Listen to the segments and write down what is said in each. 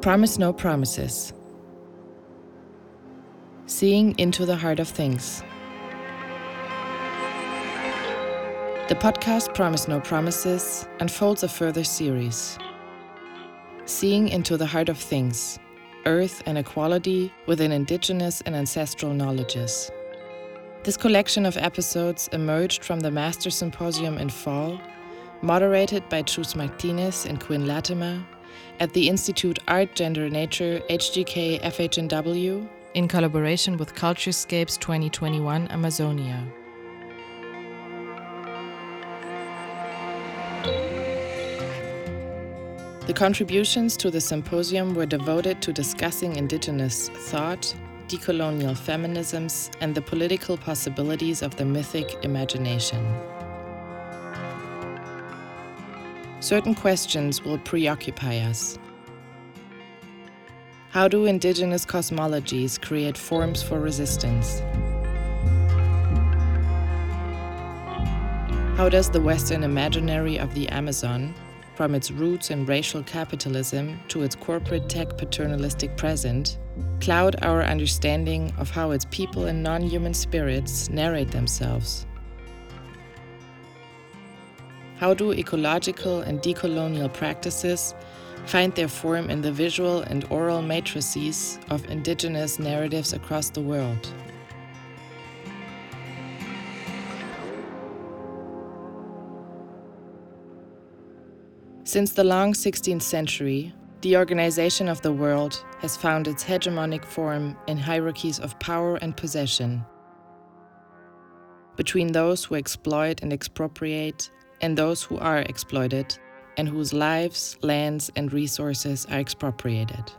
Promise No Promises. Seeing into the Heart of Things. The podcast Promise No Promises unfolds a further series. Seeing into the Heart of Things Earth and Equality within Indigenous and Ancestral Knowledges. This collection of episodes emerged from the Master Symposium in fall, moderated by Chus Martinez and Quinn Latimer at the Institute Art, Gender, Nature, HGK FHNW in collaboration with Culturescapes 2021 Amazonia. The contributions to the symposium were devoted to discussing Indigenous thought, decolonial feminisms, and the political possibilities of the mythic imagination. Certain questions will preoccupy us. How do indigenous cosmologies create forms for resistance? How does the Western imaginary of the Amazon, from its roots in racial capitalism to its corporate tech paternalistic present, cloud our understanding of how its people and non human spirits narrate themselves. How do ecological and decolonial practices find their form in the visual and oral matrices of indigenous narratives across the world? Since the long 16th century, the organization of the world has found its hegemonic form in hierarchies of power and possession between those who exploit and expropriate and those who are exploited and whose lives, lands, and resources are expropriated.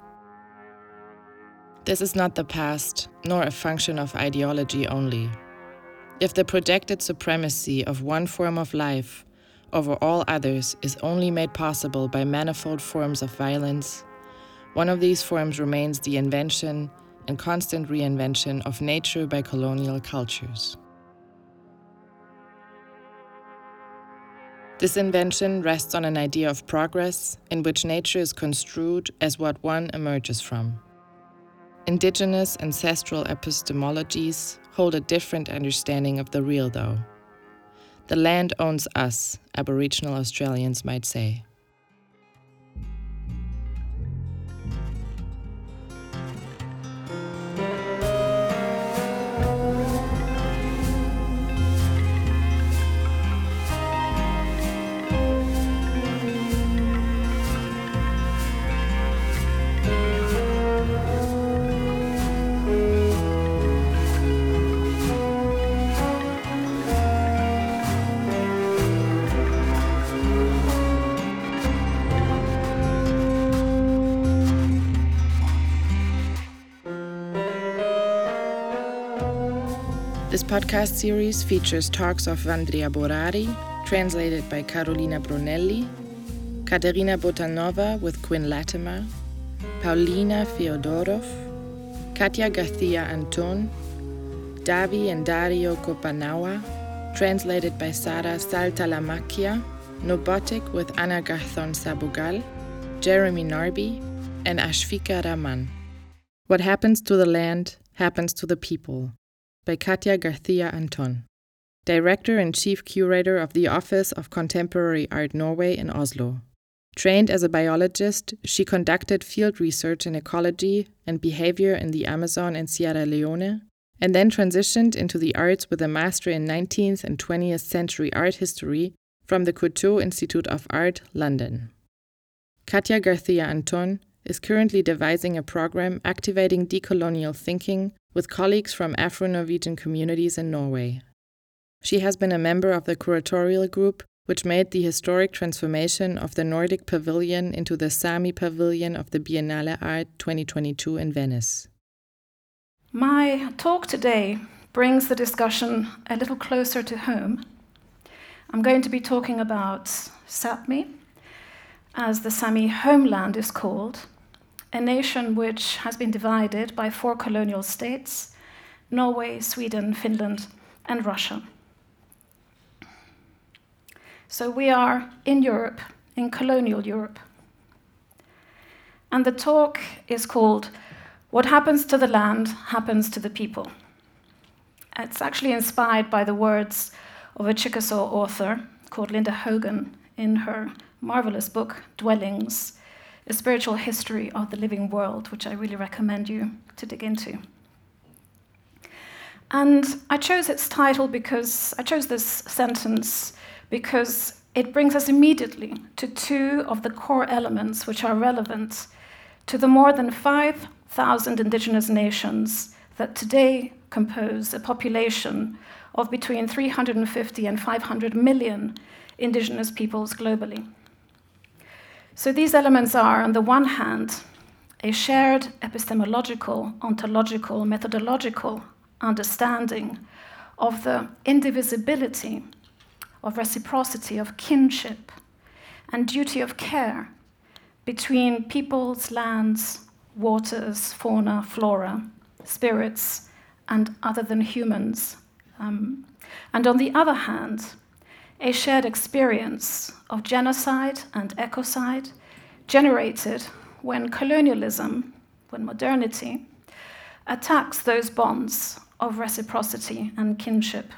This is not the past, nor a function of ideology only. If the projected supremacy of one form of life over all others is only made possible by manifold forms of violence, one of these forms remains the invention and constant reinvention of nature by colonial cultures. This invention rests on an idea of progress in which nature is construed as what one emerges from. Indigenous ancestral epistemologies hold a different understanding of the real, though. The land owns us, Aboriginal Australians might say. Podcast series features talks of Vandria Borari, translated by Carolina Brunelli, Kateryna Botanova with Quinn Latimer, Pauliina Feodoroff, Katya Garcia Anton, Davi and Dario Kopenawa, translated by Sara Saltalamacchia, Nobotic with Anna Gathon Sabugal, Jeremy Narby, and Ashfika Rahman. What happens to the land happens to the people by Katya Garcia Anton, Director and Chief Curator of the Office of Contemporary Art Norway in Oslo. Trained as a biologist, she conducted field research in ecology and behavior in the Amazon and Sierra Leone, and then transitioned into the arts with a master in 19th and 20th century art history from the Courtauld Institute of Art, London. Katya Garcia Anton is currently devising a program activating decolonial thinking with colleagues from Afro Norwegian communities in Norway. She has been a member of the curatorial group which made the historic transformation of the Nordic Pavilion into the Sami Pavilion of the Biennale Art 2022 in Venice. My talk today brings the discussion a little closer to home. I'm going to be talking about Sapmi, as the Sami homeland is called, a nation which has been divided by four colonial states Norway, Sweden, Finland, and Russia. So we are in Europe, in colonial Europe. And the talk is called What Happens to the Land Happens to the People. It's actually inspired by the words of a Chickasaw author called Linda Hogan in her marvelous book, Dwellings A Spiritual History of the Living World, which I really recommend you to dig into. And I chose its title because I chose this sentence because it brings us immediately to two of the core elements which are relevant to the more than 5,000 indigenous nations that today compose a population of between 350 and 500 million indigenous peoples globally. So these elements are, on the one hand, a shared epistemological, ontological, methodological understanding of the indivisibility of reciprocity, of kinship, and duty of care between peoples, lands, waters, fauna, flora, spirits, and other than humans. Um, and on the other hand, a shared experience of genocide and ecocide generated when colonialism, when modernity, attacks those bonds of reciprocity and kinship.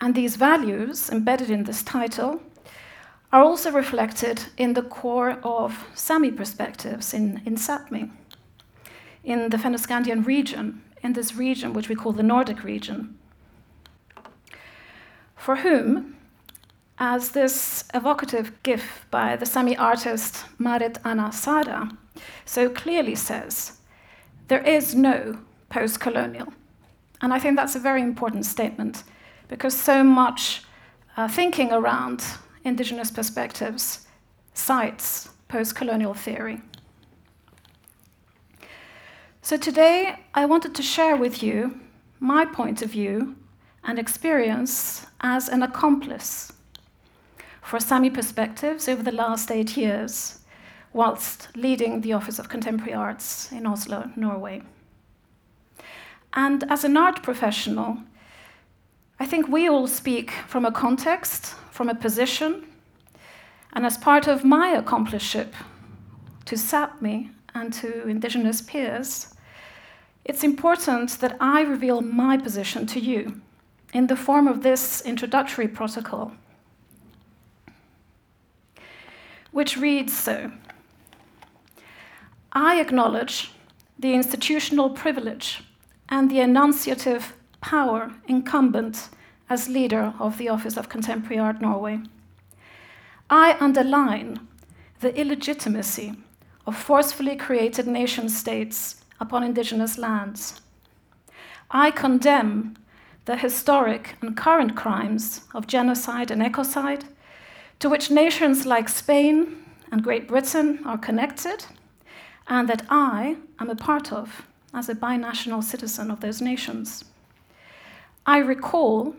And these values, embedded in this title, are also reflected in the core of Sami perspectives in, in Sápmi, in the Fennoscandian region, in this region which we call the Nordic region, for whom, as this evocative gif by the Sami artist Máret Ánne Sara so clearly says, there is no post colonial. And I think that's a very important statement because so much uh, thinking around indigenous perspectives cites post colonial theory. So today, I wanted to share with you my point of view and experience as an accomplice for Sami perspectives over the last eight years, whilst leading the Office of Contemporary Arts in Oslo, Norway. And as an art professional, I think we all speak from a context, from a position, and as part of my accomplishment to Sápmi and to Indigenous peers, it's important that I reveal my position to you in the form of this introductory protocol, which reads so I acknowledge the institutional privilege and the enunciative power incumbent as leader of the Office of Contemporary Art Norway. I underline the illegitimacy of forcefully created nation states upon indigenous lands. I condemn the historic and current crimes of genocide and ecocide to which nations like Spain and Great Britain are connected, and that I am a part of as a binational citizen of those nations. I recall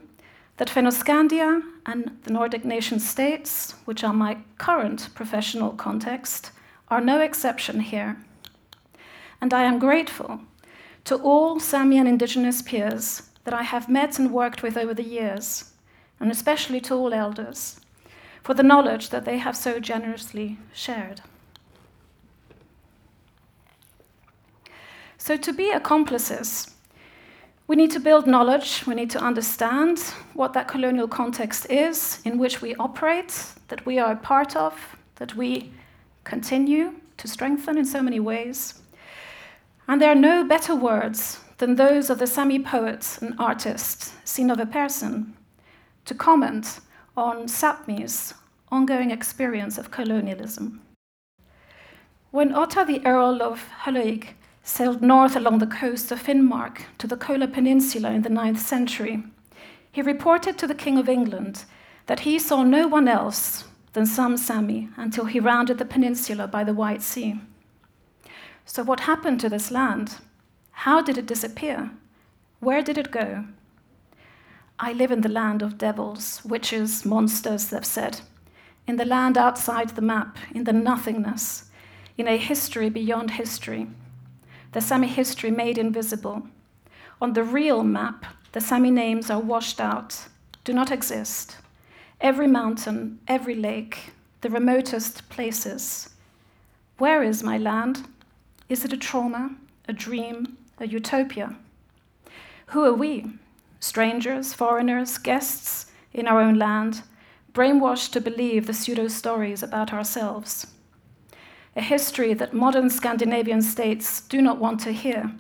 that Fennoscandia and the Nordic nation states, which are my current professional context, are no exception here. And I am grateful to all Samian indigenous peers that I have met and worked with over the years, and especially to all elders, for the knowledge that they have so generously shared. So, to be accomplices, we need to build knowledge, we need to understand what that colonial context is in which we operate, that we are a part of, that we continue to strengthen in so many ways. And there are no better words than those of the Sami poets and artist Synnøve Persson to comment on Sápmi's ongoing experience of colonialism. When Otta the Earl of Haloig sailed north along the coast of Finnmark to the Kola Peninsula in the 9th century, he reported to the King of England that he saw no one else than some Sami until he rounded the peninsula by the White Sea. So, what happened to this land? How did it disappear? Where did it go? I live in the land of devils, witches, monsters, they've said, in the land outside the map, in the nothingness, in a history beyond history the Sami history made invisible. On the real map, the Sami names are washed out, do not exist. Every mountain, every lake, the remotest places Where is my land? Is it a trauma, a dream, a utopia? Who are we? Strangers, foreigners, guests in our own land, brainwashed to believe the pseudo stories about ourselves. A history that modern Scandinavian states do not want to hear.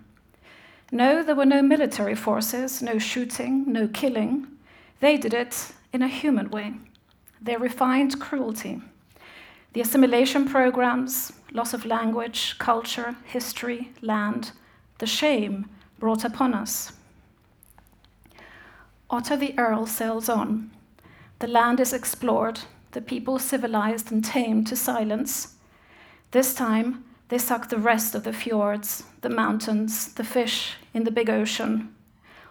No, there were no military forces, no shooting, no killing. They did it in a human way. Their refined cruelty. The assimilation programs, loss of language, culture, history, land, the shame brought upon us. Otto the Earl sails on. The land is explored, the people civilized and tamed to silence. This time, they suck the rest of the fjords, the mountains, the fish in the big ocean,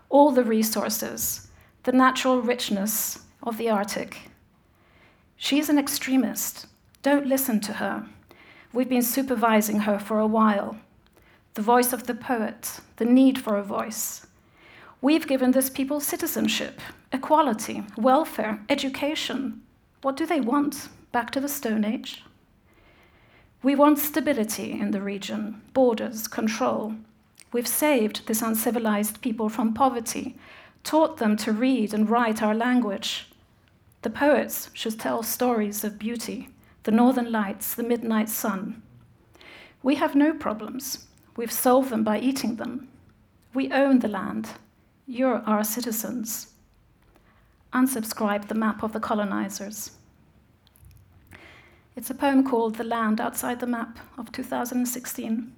all the resources, the natural richness of the Arctic. She's an extremist. Don't listen to her. We've been supervising her for a while. The voice of the poet, the need for a voice. We've given this people citizenship, equality, welfare, education. What do they want? Back to the Stone Age? We want stability in the region, borders, control. We've saved this uncivilized people from poverty, taught them to read and write our language. The poets should tell stories of beauty, the northern lights, the midnight sun. We have no problems. We've solved them by eating them. We own the land. You're our citizens. Unsubscribe the map of the colonizers. It's a poem called The Land Outside the Map of 2016.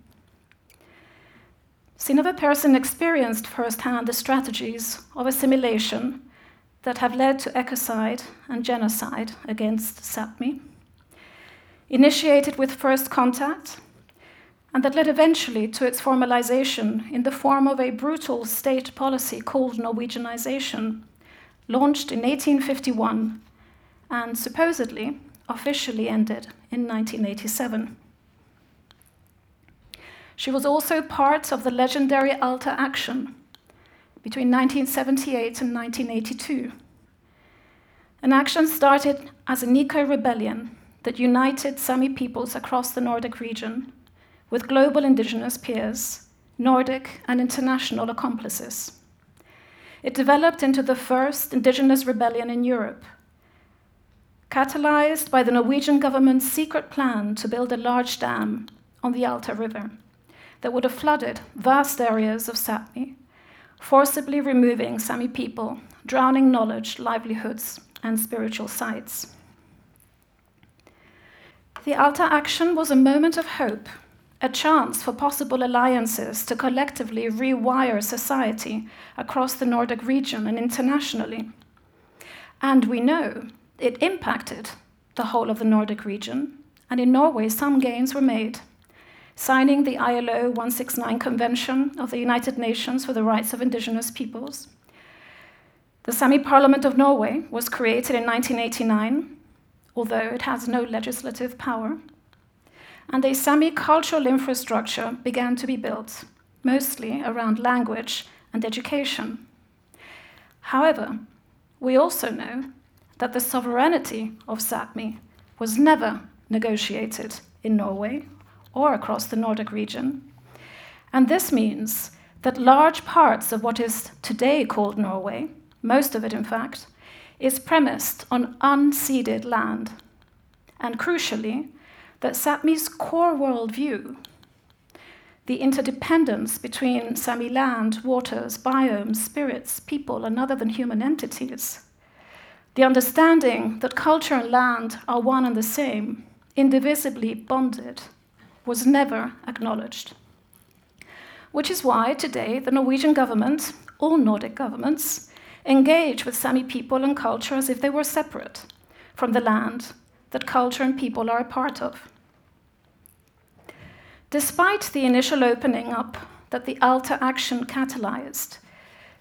Synnøve Persson experienced firsthand the strategies of assimilation that have led to ecocide and genocide against Sápmi, initiated with first contact, and that led eventually to its formalization in the form of a brutal state policy called Norwegianization, launched in 1851 and supposedly officially ended in 1987. She was also part of the legendary Alta Action, between 1978 and 1982. An action started as a Nikai rebellion that united Sami peoples across the Nordic region with global indigenous peers, Nordic and international accomplices. It developed into the first indigenous rebellion in Europe, catalyzed by the Norwegian government's secret plan to build a large dam on the Alta River that would have flooded vast areas of Sápmi forcibly removing Sami people, drowning knowledge, livelihoods, and spiritual sites. The Alta action was a moment of hope, a chance for possible alliances to collectively rewire society across the Nordic region and internationally. And we know it impacted the whole of the Nordic region, and in Norway, some gains were made signing the ILO 169 Convention of the United Nations for the Rights of Indigenous Peoples. The Sami Parliament of Norway was created in 1989, although it has no legislative power. And a Sami cultural infrastructure began to be built, mostly around language and education. However, we also know that the sovereignty of Sápmi was never negotiated in Norway or across the Nordic region. And this means that large parts of what is today called Norway, most of it in fact, is premised on unceded land. And crucially, that Sapmi's core worldview, the interdependence between Sami land, waters, biomes, spirits, people, and other than human entities, the understanding that culture and land are one and the same, indivisibly bonded, was never acknowledged. Which is why today the Norwegian government, all Nordic governments, engage with Sami people and culture as if they were separate from the land that culture and people are a part of. Despite the initial opening up that the Alta action catalyzed,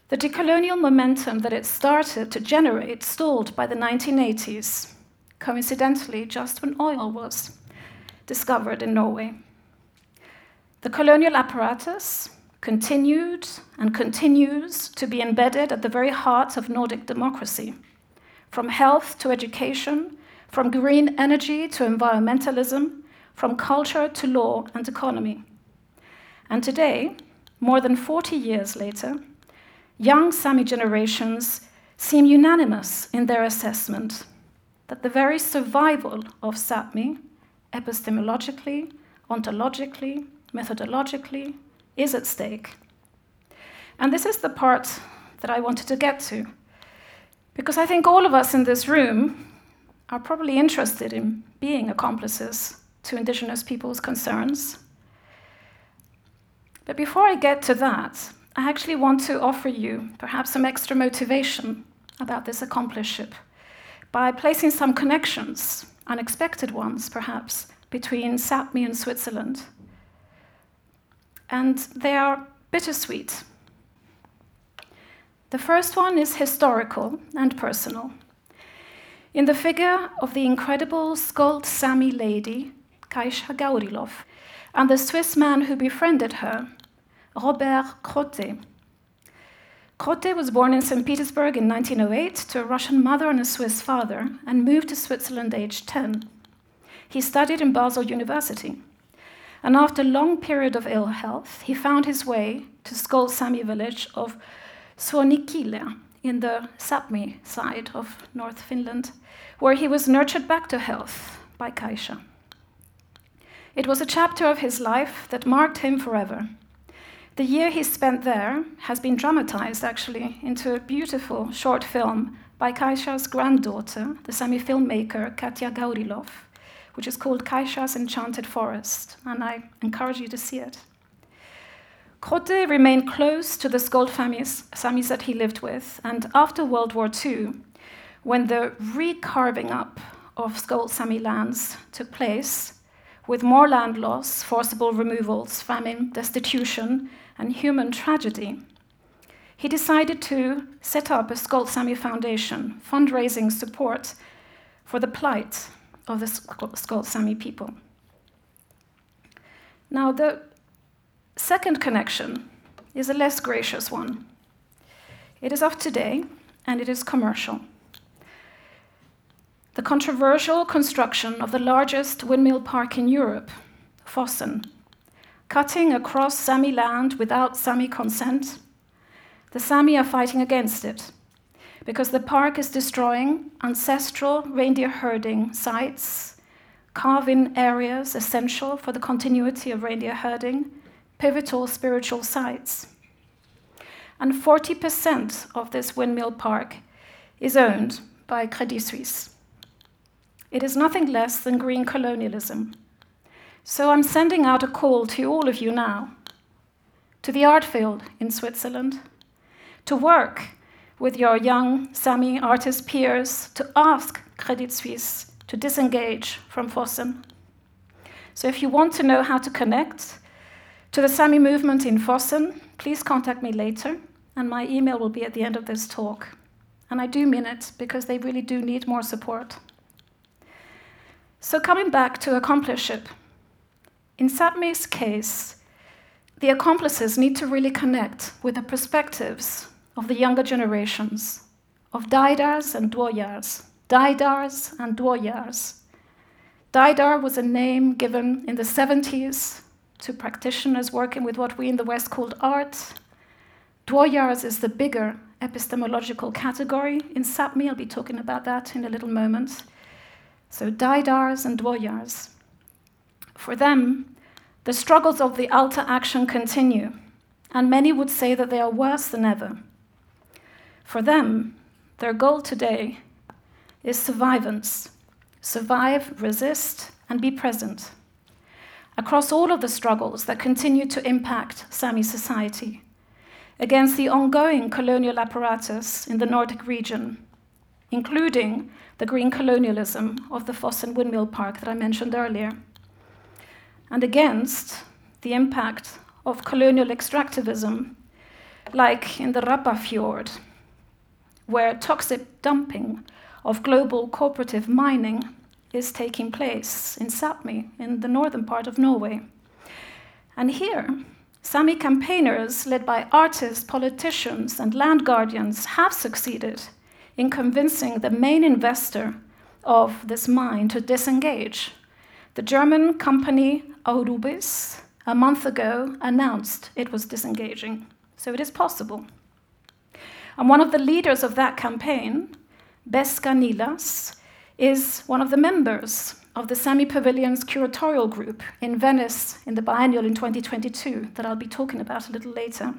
the decolonial momentum that it started to generate stalled by the 1980s, coincidentally, just when oil was discovered in Norway. The colonial apparatus continued and continues to be embedded at the very heart of Nordic democracy, from health to education, from green energy to environmentalism, from culture to law and economy. And today, more than 40 years later, young Sami generations seem unanimous in their assessment that the very survival of Sapmi, epistemologically, ontologically, methodologically, is at stake. And this is the part that I wanted to get to, because I think all of us in this room are probably interested in being accomplices to Indigenous people's concerns. But before I get to that, I actually want to offer you perhaps some extra motivation about this accompliceship by placing some connections, unexpected ones perhaps, between Sapmi and Switzerland. And they are bittersweet. The first one is historical and personal. In the figure of the incredible Skolt Sami lady, Kaisa Gauriloff, and the Swiss man who befriended her, Robert Crottet. Crottet was born in St. Petersburg in 1908 to a Russian mother and a Swiss father and moved to Switzerland aged 10. He studied in Basel University. And after a long period of ill health, he found his way to Skolt Sami village of Suonikylä in the Sapmi side of North Finland, where he was nurtured back to health by Kaisa. It was a chapter of his life that marked him forever. The year he spent there has been dramatized, actually, into a beautiful short film by Kaisa's granddaughter, the Sami filmmaker Katja Gauriloff, which is called Kaisa's Enchanted Forest, and I encourage you to see it. Crottet remained close to the Skolt families, Samis that he lived with, and after World War II, when the recarving up of Skolt Sami lands took place, with more land loss, forcible removals, famine, destitution, and human tragedy, he decided to set up a Skolt Sami Foundation, fundraising support for the plight of the Skolt Sami people. Now, the second connection is a less gracious one. It is of today, and it is commercial the controversial construction of the largest windmill park in Europe, Fosen, cutting across Sami land without Sami consent. The Sami are fighting against it because the park is destroying ancestral reindeer herding sites, carve-in areas essential for the continuity of reindeer herding, pivotal spiritual sites. And 40% of this windmill park is owned by Credit Suisse. It is nothing less than green colonialism. So I'm sending out a call to all of you now, to the art field in Switzerland, to work with your young Sami artist peers to ask Credit Suisse to disengage from Fosen. So if you want to know how to connect to the Sami movement in Fosen, please contact me later, and my email will be at the end of this talk. And I do mean it because they really do need more support. So, coming back to accompliceship, in Sapmi's case, the accomplices need to really connect with the perspectives of the younger generations, of Daidars and Dwoyars, Daidars and Dwoyars. Daidar was a name given in the 70s to practitioners working with what we in the West called art. Dwoyars is the bigger epistemological category. In Sapmi, I'll be talking about that in a little moment. So Daidars and Dwoyars. For them, the struggles of the Alta action continue, and many would say that they are worse than ever. For them, their goal today is survivance survive, resist, and be present. Across all of the struggles that continue to impact Sami society, against the ongoing colonial apparatus in the Nordic region, including the green colonialism of the Fosen windmill park that I mentioned earlier, and against the impact of colonial extractivism, like in the Repparfjord, where toxic dumping of global cooperative mining is taking place in Sapmi, in the northern part of Norway. And here, Sami campaigners, led by artists, politicians, and land guardians, have succeeded in convincing the main investor of this mine to disengage, the German company Aurubis a month ago announced it was disengaging. So it is possible. And one of the leaders of that campaign, Beaska Niillas, is one of the members of the Sami Pavilion's curatorial group in Venice in the biennial in 2022 that I'll be talking about a little later.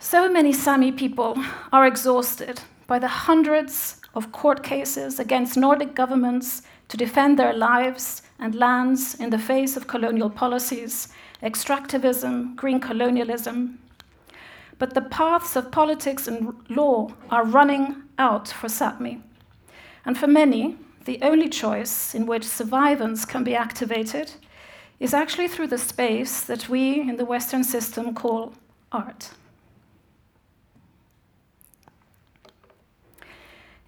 So many Sami people are exhausted by the hundreds of court cases against Nordic governments to defend their lives and lands in the face of colonial policies, extractivism, green colonialism. But the paths of politics and law are running out for Sapmi. And for many, the only choice in which survivance can be activated is actually through the space that we in the Western system call art.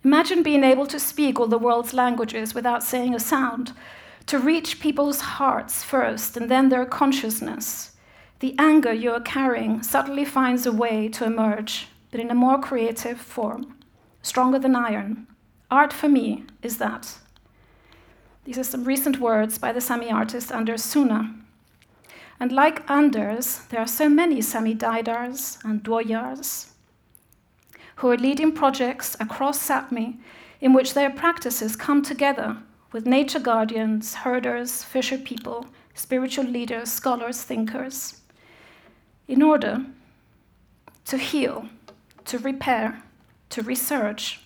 Imagine being able to speak all the world's languages without saying a sound, to reach people's hearts first and then their consciousness. The anger you are carrying suddenly finds a way to emerge, but in a more creative form, stronger than iron. Art for me is that. These are some recent words by the Sami artist Anders Sunna. And like Anders, there are so many Sami Daidars and Dwoyars who are leading projects across Sapmi in which their practices come together with nature guardians, herders, fisher people, spiritual leaders, scholars, thinkers, in order to heal, to repair, to research.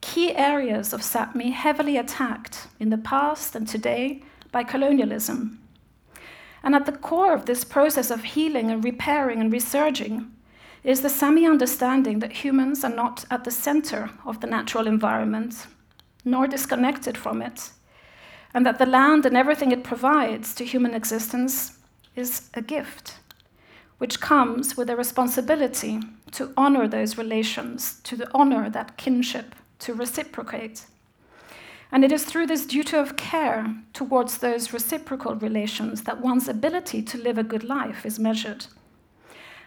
Key areas of Sapmi heavily attacked in the past and today by colonialism. And at the core of this process of healing and repairing and resurging is the Sami understanding that humans are not at the center of the natural environment, nor disconnected from it, and that the land and everything it provides to human existence is a gift, which comes with a responsibility to honor those relations, to honor that kinship, to reciprocate. And it is through this duty of care towards those reciprocal relations that one's ability to live a good life is measured.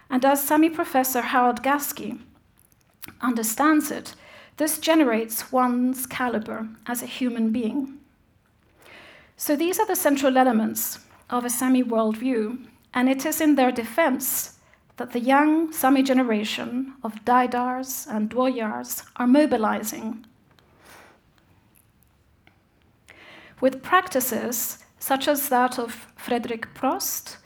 And as Sami professor Harald Gaski understands it, this generates one's caliber as a human being. So these are the central elements of a Sami worldview, and it is in their defense that the young Sami generation of Daidars and Dwoyars are mobilizing. With practices such as that of Fredrik Prost,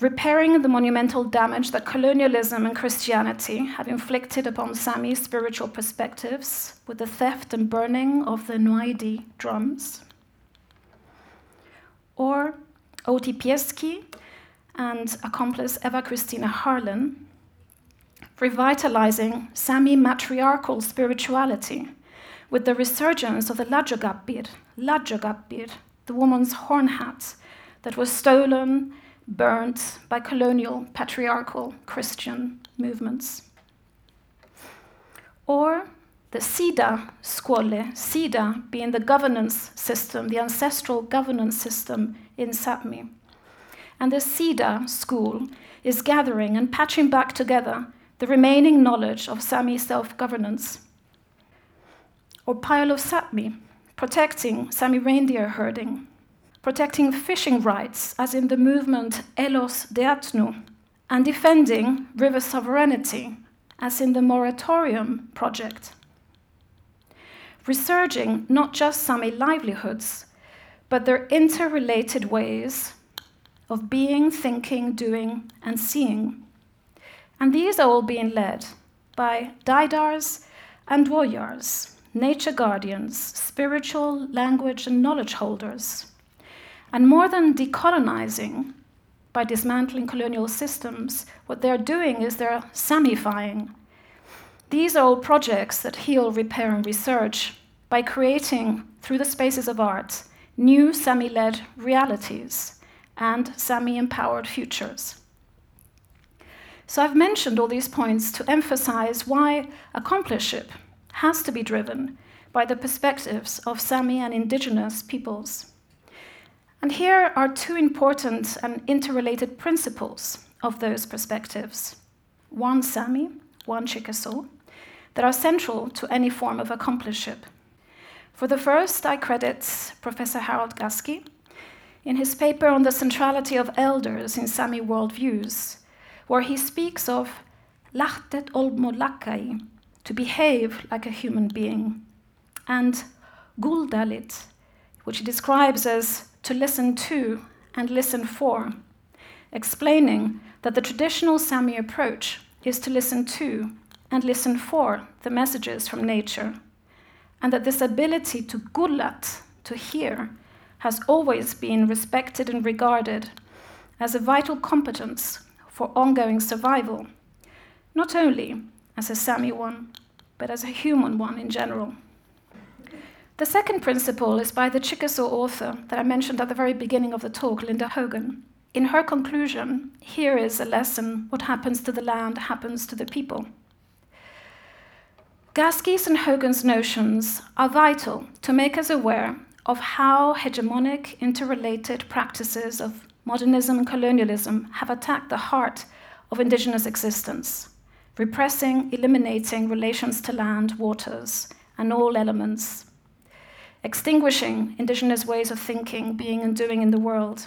repairing the monumental damage that colonialism and Christianity have inflicted upon Sami spiritual perspectives with the theft and burning of the noaidi drums. Or Outi Pieski and accomplice Eeva-Kristiina Harlin, revitalizing Sami matriarchal spirituality with the resurgence of the ládjogahpir, ládjogahpir, the woman's horn hat that was stolen burnt by colonial patriarchal Christian movements. Or the Sida Skole, Sida being the governance system, the ancestral governance system in Sapmi. And the Sida school is gathering and patching back together the remaining knowledge of Sami self governance. Or Pile of Sapmi, protecting Sami reindeer herding protecting fishing rights, as in the movement Ellos Deatnu, and defending river sovereignty, as in the Moratorium project. Resurging not just Sami livelihoods, but their interrelated ways of being, thinking, doing, and seeing. And these are all being led by Daidars and Dwoyars, nature guardians, spiritual, language, and knowledge holders and more than decolonizing by dismantling colonial systems, what they're doing is they're Samifying. These are all projects that heal, repair, and research by creating, through the spaces of art, new Sami led realities and Sami empowered futures. So I've mentioned all these points to emphasize why accompliceship has to be driven by the perspectives of Sami and indigenous peoples. And here are two important and interrelated principles of those perspectives one Sami, one Chickasaw, that are central to any form of accompliceship. For the first, I credit Professor Harald Gaski in his paper on the centrality of elders in Sami worldviews, where he speaks of lachtet olmolakai, to behave like a human being, and guldalit, which he describes as to listen to and listen for, explaining that the traditional Sami approach is to listen to and listen for the messages from nature, and that this ability to gullat, to hear, has always been respected and regarded as a vital competence for ongoing survival, not only as a Sami one, but as a human one in general. The second principle is by the Chickasaw author that I mentioned at the very beginning of the talk, Linda Hogan. In her conclusion, here is a lesson what happens to the land happens to the people. Gaski's and Hogan's notions are vital to make us aware of how hegemonic, interrelated practices of modernism and colonialism have attacked the heart of indigenous existence, repressing, eliminating relations to land, waters, and all elements extinguishing indigenous ways of thinking, being, and doing in the world.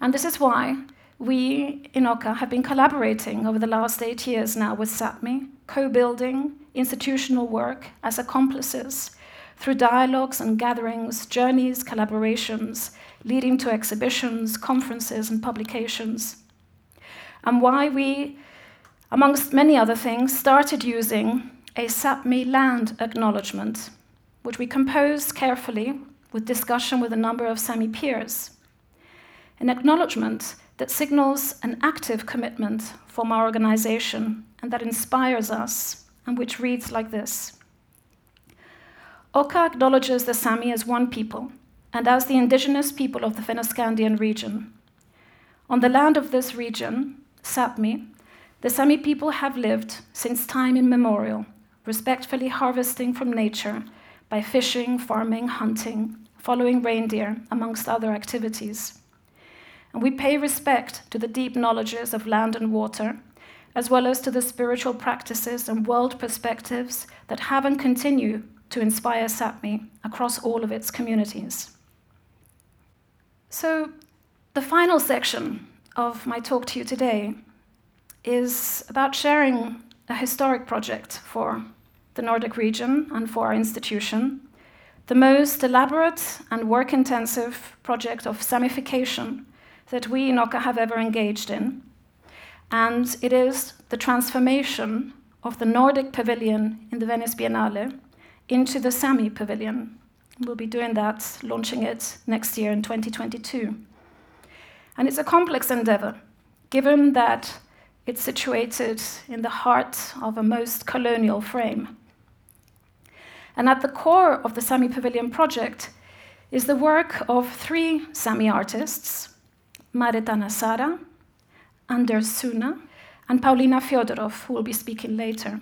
And this is why we in Oka have been collaborating over the last eight years now with SAPMI, co building institutional work as accomplices through dialogues and gatherings, journeys, collaborations, leading to exhibitions, conferences, and publications. And why we, amongst many other things, started using a SAPMI land acknowledgement which we composed carefully with discussion with a number of Sami peers. An acknowledgement that signals an active commitment from our organization and that inspires us, and which reads like this Oka acknowledges the Sami as one people and as the indigenous people of the Fennoscandian region. On the land of this region, Sapmi, the Sami people have lived since time immemorial, respectfully harvesting from nature by fishing, farming, hunting, following reindeer, amongst other activities. And we pay respect to the deep knowledges of land and water, as well as to the spiritual practices and world perspectives that have and continue to inspire Sapmi across all of its communities. So, the final section of my talk to you today is about sharing a historic project for the Nordic region, and for our institution, the most elaborate and work intensive project of Samification that we in Oka have ever engaged in. And it is the transformation of the Nordic pavilion in the Venice Biennale into the Sami pavilion. We'll be doing that, launching it next year in 2022. And it's a complex endeavor, given that it's situated in the heart of a most colonial frame. And at the core of the Sami Pavilion project is the work of three Sami artists, Máret Ánne Sara, Anders Sunna, and Pauliina Feodoroff, who will be speaking later.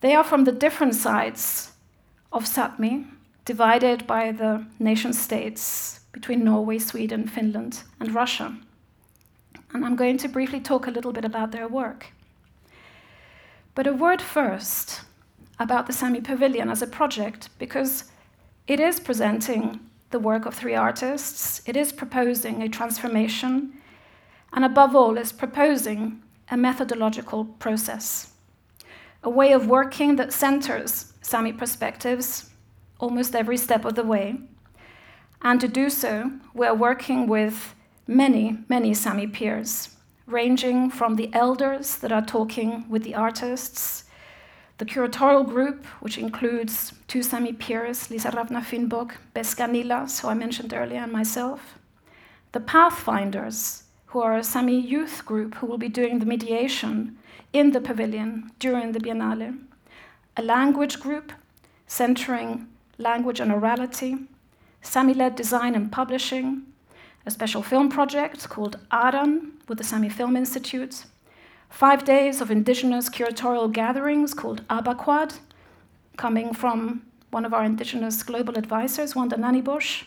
They are from the different sides of Sapmi, divided by the nation states between Norway, Sweden, Finland, and Russia. And I'm going to briefly talk a little bit about their work. But a word first about the Sami Pavilion as a project because it is presenting the work of three artists, it is proposing a transformation, and above all, is proposing a methodological process, a way of working that centers Sami perspectives almost every step of the way. And to do so, we're working with many, many Sami peers, ranging from the elders that are talking with the artists the curatorial group, which includes two Sami peers, Lisa Ravna Finnbog, Beaska Niillas, who I mentioned earlier, and myself. The Pathfinders, who are a Sami youth group who will be doing the mediation in the pavilion during the Biennale. A language group centering language and orality, Sami led design and publishing, a special film project called Aran with the Sami Film Institute, five days of indigenous curatorial gatherings called Aabaakwad, coming from one of our indigenous global advisors, Wanda Nanibush,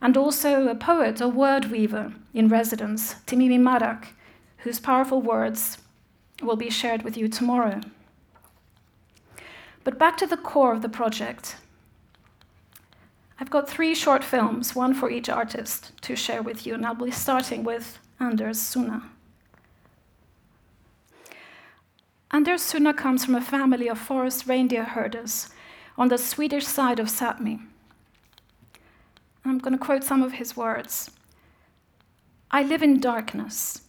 and also a poet, a word weaver in residence, Timimie Märak, whose powerful words will be shared with you tomorrow. But back to the core of the project. I've got three short films, one for each artist, to share with you, and I'll be starting with Anders Sunna. Anders Sunna comes from a family of forest reindeer herders on the Swedish side of Sapmi. I'm going to quote some of his words. I live in darkness,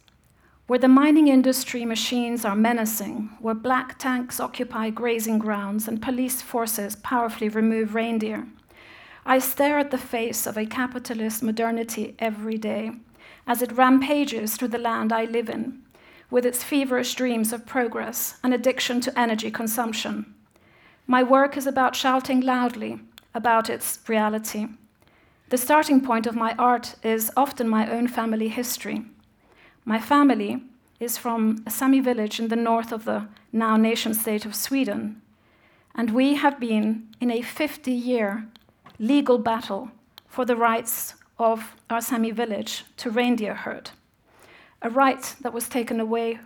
where the mining industry machines are menacing, where black tanks occupy grazing grounds and police forces powerfully remove reindeer. I stare at the face of a capitalist modernity every day as it rampages through the land I live in, with its feverish dreams of progress and addiction to energy consumption. My work is about shouting loudly about its reality. The starting point of my art is often my own family history. My family is from a Sami village in the north of the now nation state of Sweden, and we have been in a 50 year legal battle for the rights of our Sami village to reindeer herd, a right that was taken away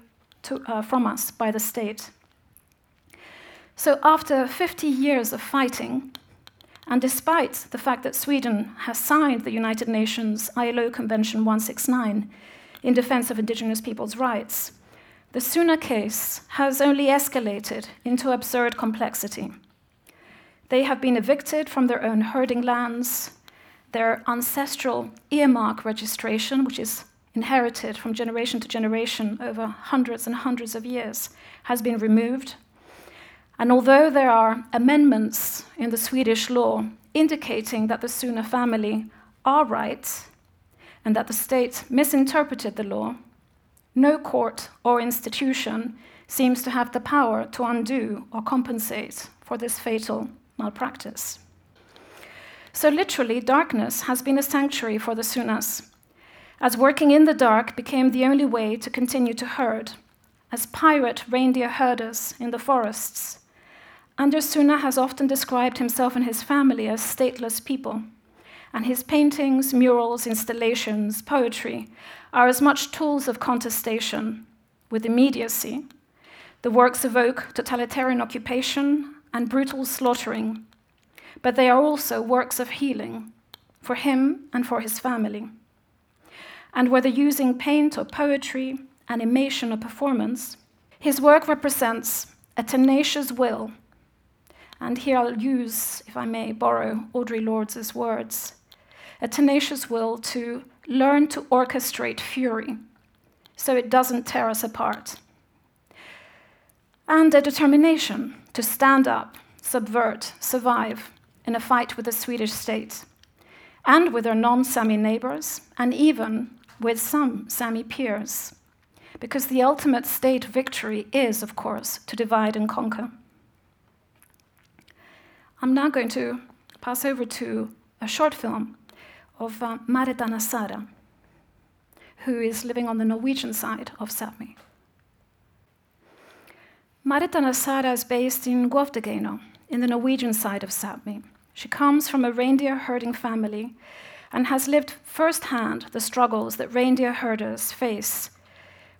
to, uh, from us by the state. So, after 50 years of fighting, and despite the fact that Sweden has signed the United Nations ILO Convention 169 in defense of indigenous people's rights, the Sunna case has only escalated into absurd complexity. They have been evicted from their own herding lands. Their ancestral earmark registration, which is inherited from generation to generation over hundreds and hundreds of years, has been removed. And although there are amendments in the Swedish law indicating that the Sunna family are right and that the state misinterpreted the law, no court or institution seems to have the power to undo or compensate for this fatal malpractice. So, literally, darkness has been a sanctuary for the Sunnas, as working in the dark became the only way to continue to herd, as pirate reindeer herders in the forests. Anders Sunna has often described himself and his family as stateless people, and his paintings, murals, installations, poetry are as much tools of contestation with immediacy. The works evoke totalitarian occupation and brutal slaughtering, but they are also works of healing for him and for his family. And whether using paint or poetry, animation or performance, his work represents a tenacious will. And here I'll use, if I may borrow Audre Lorde's words, a tenacious will to learn to orchestrate fury so it doesn't tear us apart. And a determination to stand up, subvert, survive in a fight with the Swedish state, and with their non Sami neighbors, and even with some Sami peers. Because the ultimate state victory is, of course, to divide and conquer. I'm now going to pass over to a short film of uh, Máret Sara, who is living on the Norwegian side of Sápmi. Máret Sara is based in Guovdageaidnu, in the Norwegian side of Sápmi. She comes from a reindeer herding family and has lived firsthand the struggles that reindeer herders face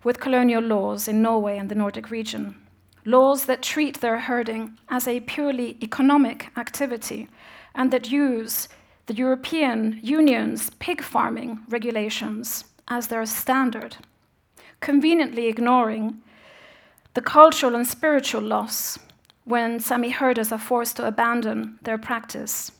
with colonial laws in Norway and the Nordic region. Laws that treat their herding as a purely economic activity and that use the European Union's pig farming regulations as their standard, conveniently ignoring the cultural and spiritual loss when Sami herders are forced to abandon their practice.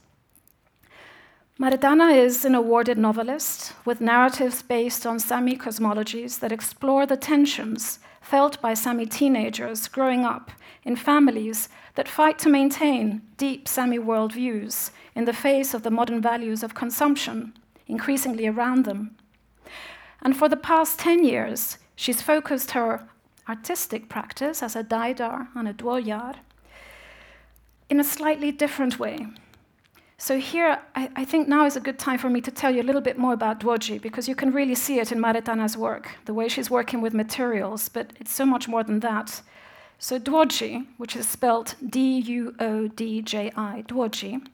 Máret Ánne is an awarded novelist with narratives based on Sami cosmologies that explore the tensions felt by Sami teenagers growing up in families that fight to maintain deep Sami worldviews in the face of the modern values of consumption increasingly around them. And for the past 10 years, she's focused her artistic practice as a dáiddár and a duojár in a slightly different way. So here, I, I, think now is a good time for me to tell you a little bit more about Duodji, because you can really see it in Máret Ánne's work, the way she's working with materials, but it's so much more than that. So Duodji, which is spelled D-U-O-D-J-I, Duodji,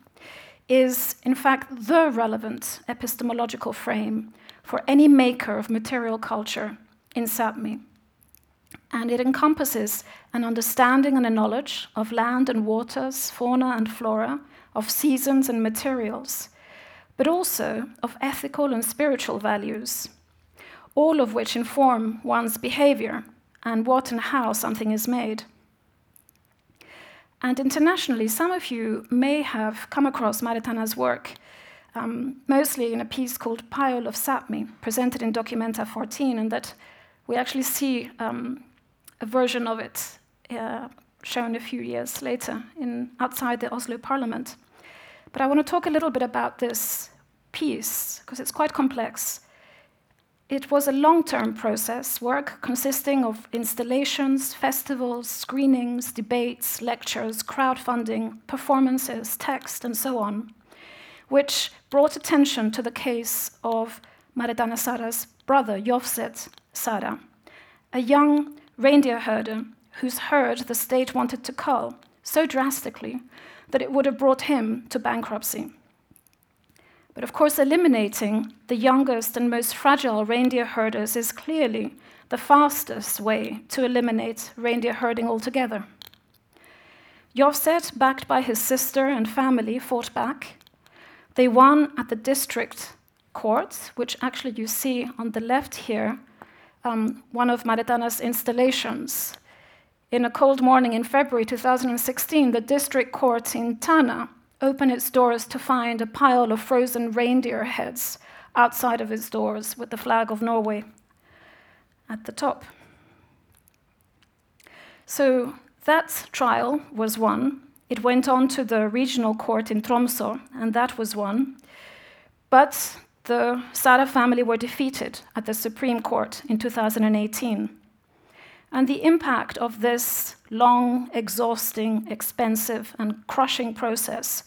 is in fact the relevant epistemological frame for any maker of material culture in Sapmi. and it encompasses an understanding and a knowledge of land and waters, fauna and flora, of seasons and materials, but also of ethical and spiritual values, all of which inform one's behavior and what and how something is made. And internationally, some of you may have come across Máret Ánne's work, um, mostly in a piece called Pile of Sapmi, presented in Documenta 14, and that we actually see um, a version of it uh, shown a few years later in, outside the Oslo Parliament. But I want to talk a little bit about this piece because it's quite complex. It was a long term process, work consisting of installations, festivals, screenings, debates, lectures, crowdfunding, performances, text, and so on, which brought attention to the case of Máret Ánne Sara's brother, Jovsset Sara, a young reindeer herder whose herd the state wanted to cull so drastically that it would have brought him to bankruptcy. But of course, eliminating the youngest and most fragile reindeer herders is clearly the fastest way to eliminate reindeer herding altogether. Jovsset, backed by his sister and family, fought back. They won at the district court, which actually you see on the left here, um, one of Máret Ánne's installations. In a cold morning in February 2016, the district court in Tana opened its doors to find a pile of frozen reindeer heads outside of its doors with the flag of Norway at the top. So that trial was won. It went on to the regional court in Tromsø, and that was won. But the Sara family were defeated at the Supreme Court in 2018. And the impact of this long, exhausting, expensive, and crushing process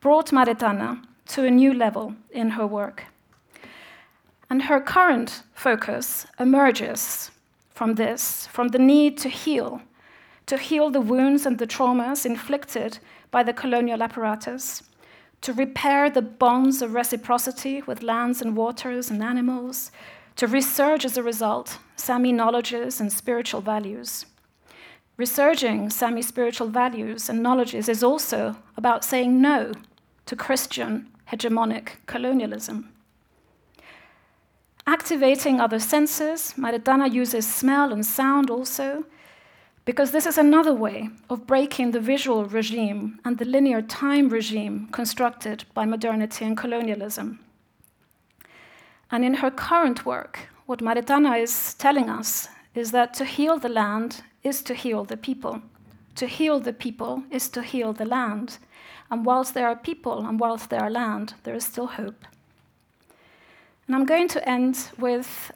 brought Máret Ánne to a new level in her work. And her current focus emerges from this, from the need to heal, to heal the wounds and the traumas inflicted by the colonial apparatus, to repair the bonds of reciprocity with lands and waters and animals, to resurge as a result Sami knowledges and spiritual values. Resurging Sami spiritual values and knowledges is also about saying no to Christian hegemonic colonialism. Activating other senses, Máret Ánne uses smell and sound also, because this is another way of breaking the visual regime and the linear time regime constructed by modernity and colonialism. And in her current work, what Máret Ánne is telling us is that to heal the land is to heal the people. To heal the people is to heal the land. And whilst there are people and whilst there are land, there is still hope. And I'm going to end with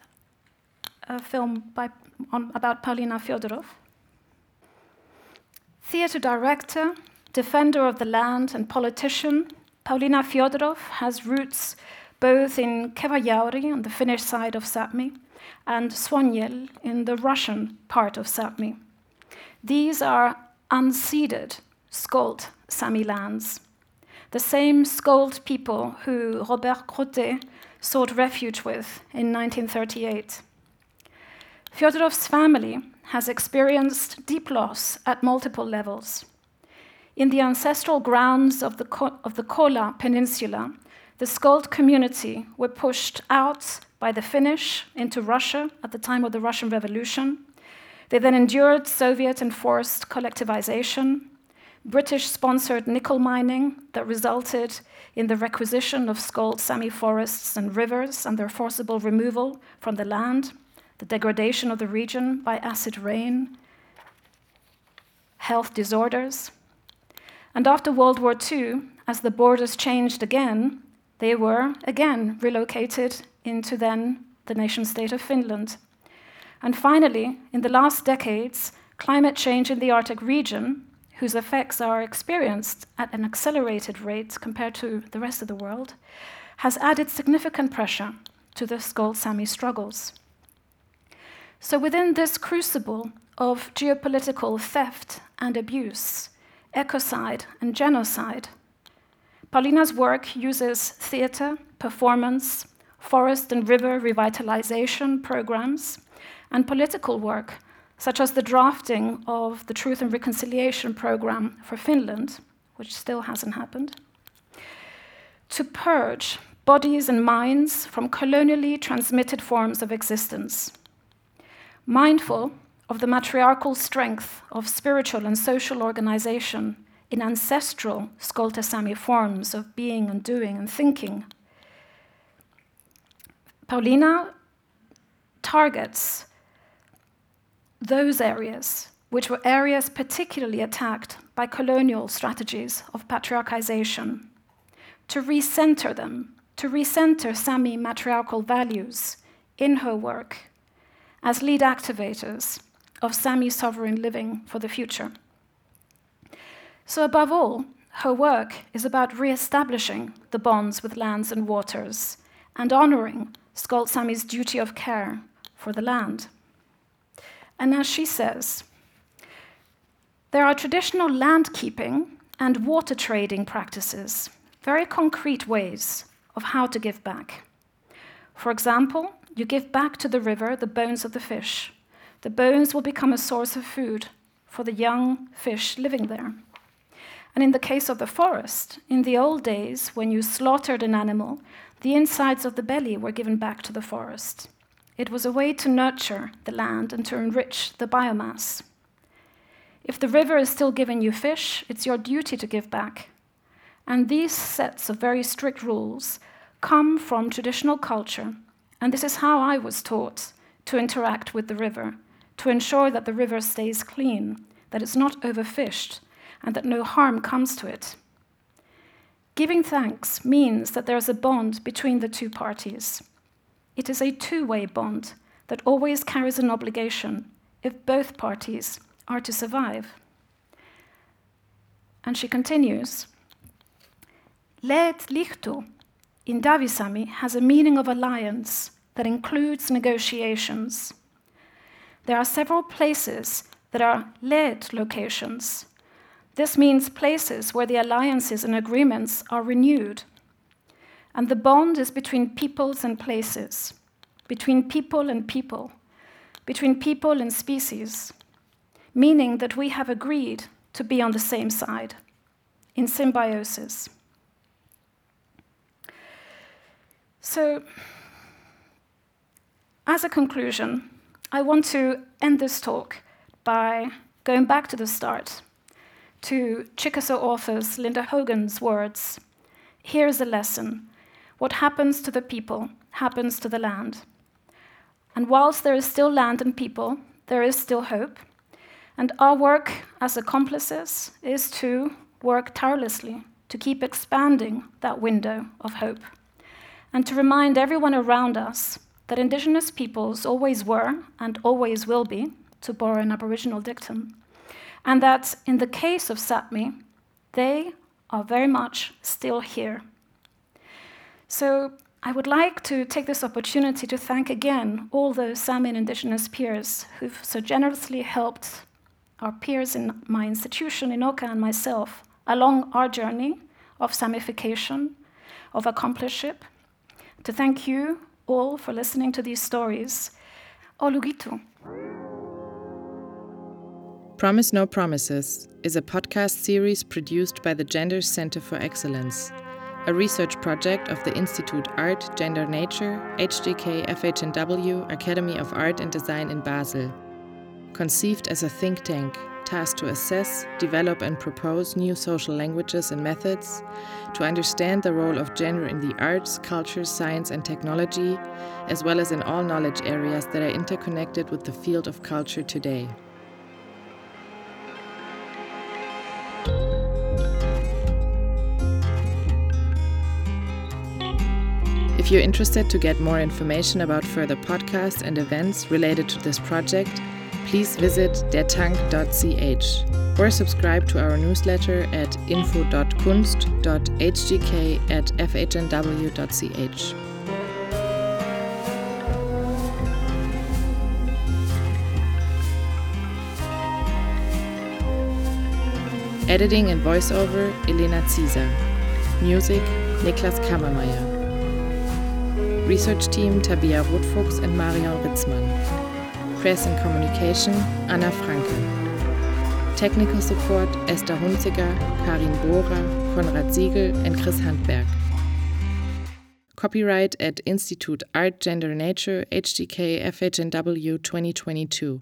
a film by, on, about Pauliina Feodoroff. Theatre director, defender of the land, and politician, Pauliina Feodoroff has roots both in Keväjärvi on the Finnish side of Sapmi and Svonjel in the Russian part of Sapmi. These are unceded Skolt Sami lands, the same Skolt people who Robert Crottet sought refuge with in 1938. Feodoroff's family has experienced deep loss at multiple levels. In the ancestral grounds of the, Ko- of the Kola Peninsula, the Skolt community were pushed out by the Finnish into Russia at the time of the Russian Revolution. They then endured Soviet enforced collectivization, British sponsored nickel mining that resulted in the requisition of Skolt Sami forests and rivers and their forcible removal from the land, the degradation of the region by acid rain, health disorders. And after World War II, as the borders changed again, they were again relocated into then the nation state of Finland. And finally, in the last decades, climate change in the Arctic region, whose effects are experienced at an accelerated rate compared to the rest of the world, has added significant pressure to the Skolt Sami struggles. So, within this crucible of geopolitical theft and abuse, ecocide and genocide, Pauliina's work uses theater, performance, forest and river revitalization programs, and political work such as the drafting of the Truth and Reconciliation Program for Finland, which still hasn't happened, to purge bodies and minds from colonially transmitted forms of existence. Mindful of the matriarchal strength of spiritual and social organization in ancestral Skolt Sami forms of being and doing and thinking. Pauliina targets those areas which were areas particularly attacked by colonial strategies of patriarchization, to recenter them, to recenter Sami matriarchal values in her work as lead activators of Sami sovereign living for the future. So, above all, her work is about re establishing the bonds with lands and waters and honoring Skolt Sami's duty of care for the land. And as she says, there are traditional land keeping and water trading practices, very concrete ways of how to give back. For example, you give back to the river the bones of the fish. The bones will become a source of food for the young fish living there. And in the case of the forest, in the old days, when you slaughtered an animal, the insides of the belly were given back to the forest. It was a way to nurture the land and to enrich the biomass. If the river is still giving you fish, it's your duty to give back. And these sets of very strict rules come from traditional culture, and this is how I was taught to interact with the river, to ensure that the river stays clean, that it's not overfished, and that no harm comes to it. Giving thanks means that there is a bond between the two parties. It is a two way bond that always carries an obligation if both parties are to survive. And she continues Let lichto in Davisami has a meaning of alliance that includes negotiations. There are several places that are led locations. This means places where the alliances and agreements are renewed. And the bond is between peoples and places, between people and people, between people and species meaning that we have agreed to be on the same side, in symbiosis. So, as a conclusion, I want to end this talk by going back to the start, to Chickasaw authors Linda Hogan's words Here's a lesson. What happens to the people happens to the land. And whilst there is still land and people, there is still hope. And our work as accomplices is to work tirelessly to keep expanding that window of hope and to remind everyone around us that Indigenous peoples always were and always will be, to borrow an Aboriginal dictum, and that in the case of Sapmi, they are very much still here. So I would like to take this opportunity to thank again all the Sami Indigenous peers who've so generously helped our peers in my institution, Inoka, and myself along our journey of samification, of accomplishment, to thank you all for listening to these stories. Ollu giitu. Promise No Promises is a podcast series produced by the Gender Center for Excellence, a research project of the Institute Art, Gender Nature, HGK FHNW Academy of Art and Design in Basel conceived as a think tank tasked to assess, develop, and propose new social languages and methods, to understand the role of gender in the arts, culture, science, and technology, as well as in all knowledge areas that are interconnected with the field of culture today. If you're interested to get more information about further podcasts and events related to this project, please visit dertank.ch or subscribe to our newsletter at info.kunst.hgk at fhnw.ch. Editing and voiceover Elena Zieser. Music Niklas Kammermeier. Research team Tabia Rotfuchs and Marion Ritzmann. Press and Communication, Anna Franke. Technical support, Esther Hunziger, Karin Bohrer, Konrad Siegel, and Chris Handberg. Copyright at Institute Art Gender Nature HGK FHNW 2022.